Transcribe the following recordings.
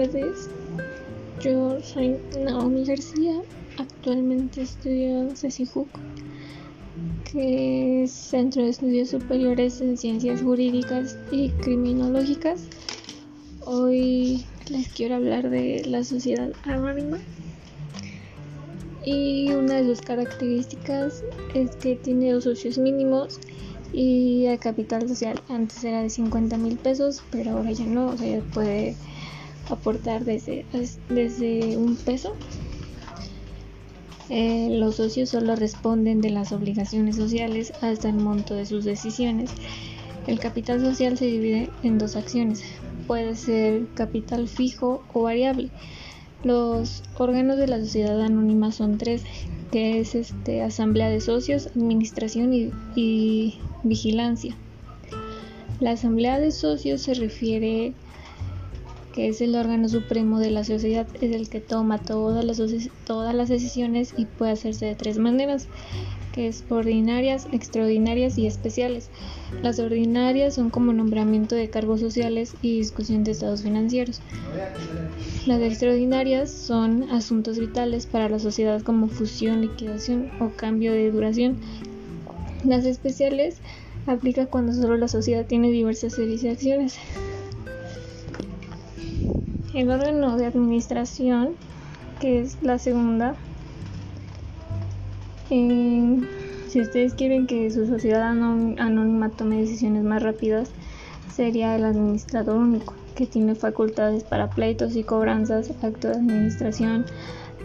tardes. Yo soy Naomi García. Actualmente estudio CECIJUC, que es Centro de Estudios Superiores en Ciencias Jurídicas y Criminológicas. Hoy les quiero hablar de la sociedad anónima. Y una de sus características es que tiene dos socios mínimos y el capital social antes era de 50 mil pesos, pero ahora ya no, o sea, ya puede aportar desde, desde un peso. Eh, los socios solo responden de las obligaciones sociales hasta el monto de sus decisiones. El capital social se divide en dos acciones. Puede ser capital fijo o variable. Los órganos de la sociedad anónima son tres, que es este, asamblea de socios, administración y vigilancia. La asamblea de socios se refiere que es el órgano supremo de la sociedad, es el que toma todas las, todas las decisiones y puede hacerse de tres maneras, que es ordinarias, extraordinarias y especiales. Las ordinarias son como nombramiento de cargos sociales y discusión de estados financieros. Las extraordinarias son asuntos vitales para la sociedad como fusión, liquidación o cambio de duración. Las especiales aplica cuando solo la sociedad tiene diversas acciones. El órgano de administración, que es la segunda, eh, si ustedes quieren que su sociedad anónima tome decisiones más rápidas, sería el administrador único, que tiene facultades para pleitos y cobranzas, acto de administración,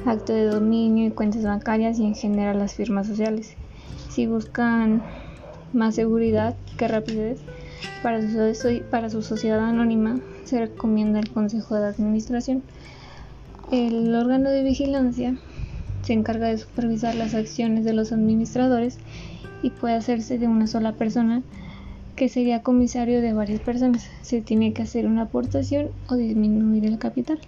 acto de dominio y cuentas bancarias y en general las firmas sociales. Si buscan más seguridad que rapidez para su, para su sociedad anónima, se recomienda el Consejo de Administración. El órgano de vigilancia se encarga de supervisar las acciones de los administradores y puede hacerse de una sola persona que sería comisario de varias personas. Se tiene que hacer una aportación o disminuir el capital.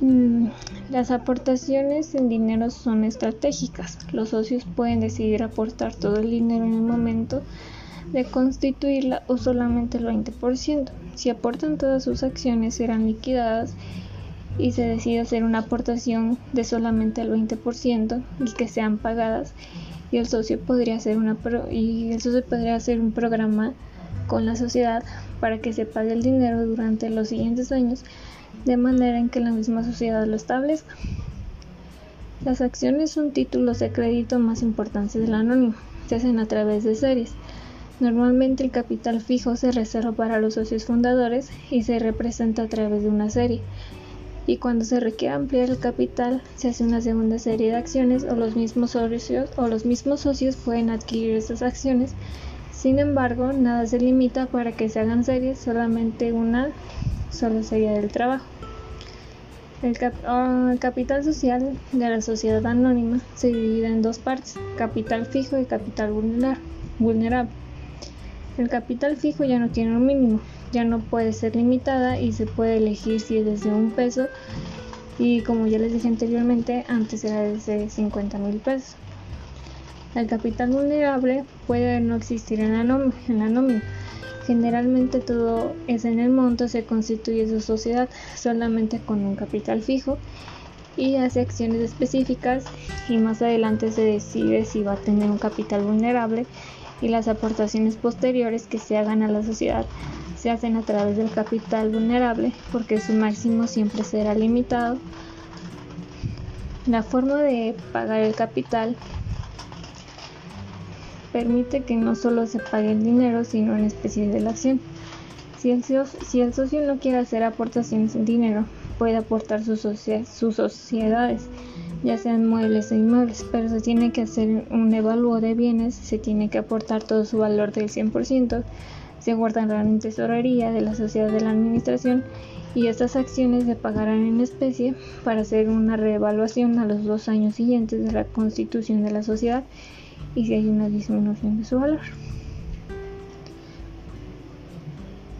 Mm, las aportaciones en dinero son estratégicas. Los socios pueden decidir aportar todo el dinero en el momento de constituirla o solamente el 20%. Si aportan todas sus acciones serán liquidadas y se decide hacer una aportación de solamente el 20% y que sean pagadas y el socio podría hacer una y el socio podría hacer un programa con la sociedad para que se pague el dinero durante los siguientes años de manera en que la misma sociedad lo establezca. Las acciones son títulos de crédito más importantes del anónimo. Se hacen a través de series. Normalmente el capital fijo se reserva para los socios fundadores y se representa a través de una serie. Y cuando se requiere ampliar el capital, se hace una segunda serie de acciones o los mismos socios o los mismos socios pueden adquirir esas acciones. Sin embargo, nada se limita para que se hagan series, solamente una sola serie del trabajo. El, ah, capital social de la sociedad anónima se divide en dos partes, capital fijo y capital vulnerable. El capital fijo ya no tiene un mínimo, ya no puede ser limitada y se puede elegir si es desde un peso y como ya les dije anteriormente, antes era desde 50 mil pesos. El capital vulnerable puede no existir en la, nómina. Generalmente todo es en el monto, se constituye su sociedad solamente con un capital fijo y hace acciones específicas y más adelante se decide si va a tener un capital vulnerable y las aportaciones posteriores que se hagan a la sociedad se hacen a través del capital vulnerable porque su máximo siempre será limitado. La forma de pagar el capital permite que no solo se pague el dinero, sino en especie de la acción. Si el, si el socio no quiere hacer aportaciones en dinero, puede aportar sus, sociedades ya sean muebles o inmuebles, pero se tiene que hacer un evalúo de bienes, se tiene que aportar todo su valor del 100%, se guardan en tesorería de la sociedad de la administración y estas acciones se pagarán en especie para hacer una reevaluación a los dos años siguientes de la constitución de la sociedad y si hay una disminución de su valor.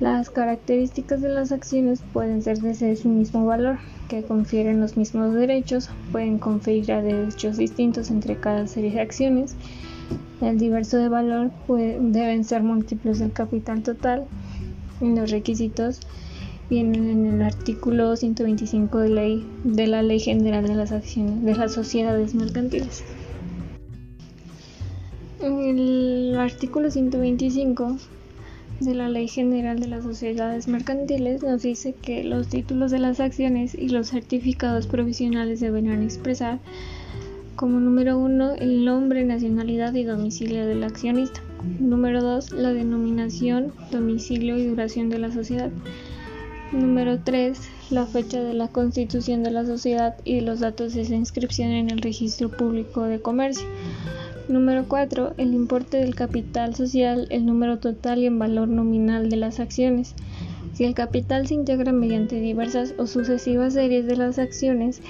Las características de las acciones pueden ser desde su mismo valor, que confieren los mismos derechos, pueden conferir derechos distintos entre cada serie de acciones. El diverso de valor deben ser múltiplos del capital total. En los requisitos vienen en el artículo 125 de, de la Ley General de las Acciones de las Sociedades Mercantiles. El artículo 125 de la Ley General de las Sociedades Mercantiles nos dice que los títulos de las acciones y los certificados provisionales deberán expresar como número uno el nombre, nacionalidad y domicilio del accionista. Número dos, la denominación, domicilio y duración de la sociedad. Número 3. La fecha de la constitución de la sociedad y los datos de su inscripción en el registro público de comercio. Número 4. El importe del capital social, el número total y el valor nominal de las acciones. Si el capital se integra mediante diversas o sucesivas series de las acciones,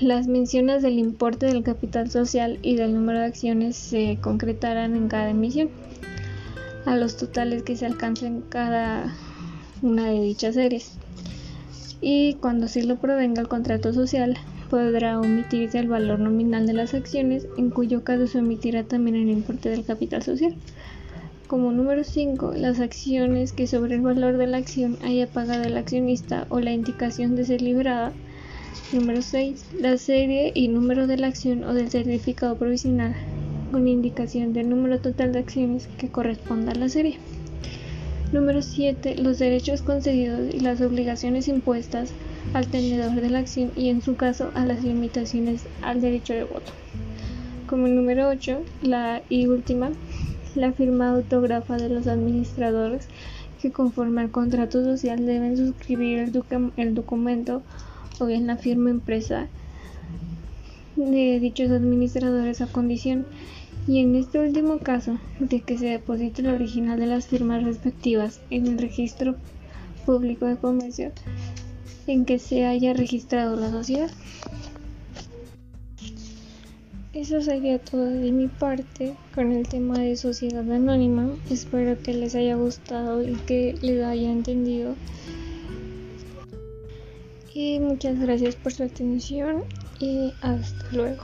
las menciones del importe del capital social y del número de acciones se concretarán en cada emisión, a los totales que se alcancen cada una de dichas series. Y cuando así lo provenga el contrato social, podrá omitirse el valor nominal de las acciones, en cuyo caso se omitirá también el importe del capital social. Como número 5, las acciones que sobre el valor de la acción haya pagado el accionista o la indicación de ser librada. Número 6, la serie y número de la acción o del certificado provisional con indicación del número total de acciones que corresponda a la serie. Número 7. Los derechos concedidos y las obligaciones impuestas al tenedor de la acción y en su caso a las limitaciones al derecho de voto. Como número 8, la y última, la firma autógrafa de los administradores que conforme al contrato social deben suscribir el, el documento o bien la firma impresa de dichos administradores a condición y en este último caso de que se deposite el original de las firmas respectivas en el registro público de comercio en que se haya registrado la sociedad. Eso sería todo de mi parte con el tema de sociedad anónima. Espero que les haya gustado y que les haya entendido. Y muchas gracias por su atención y hasta luego.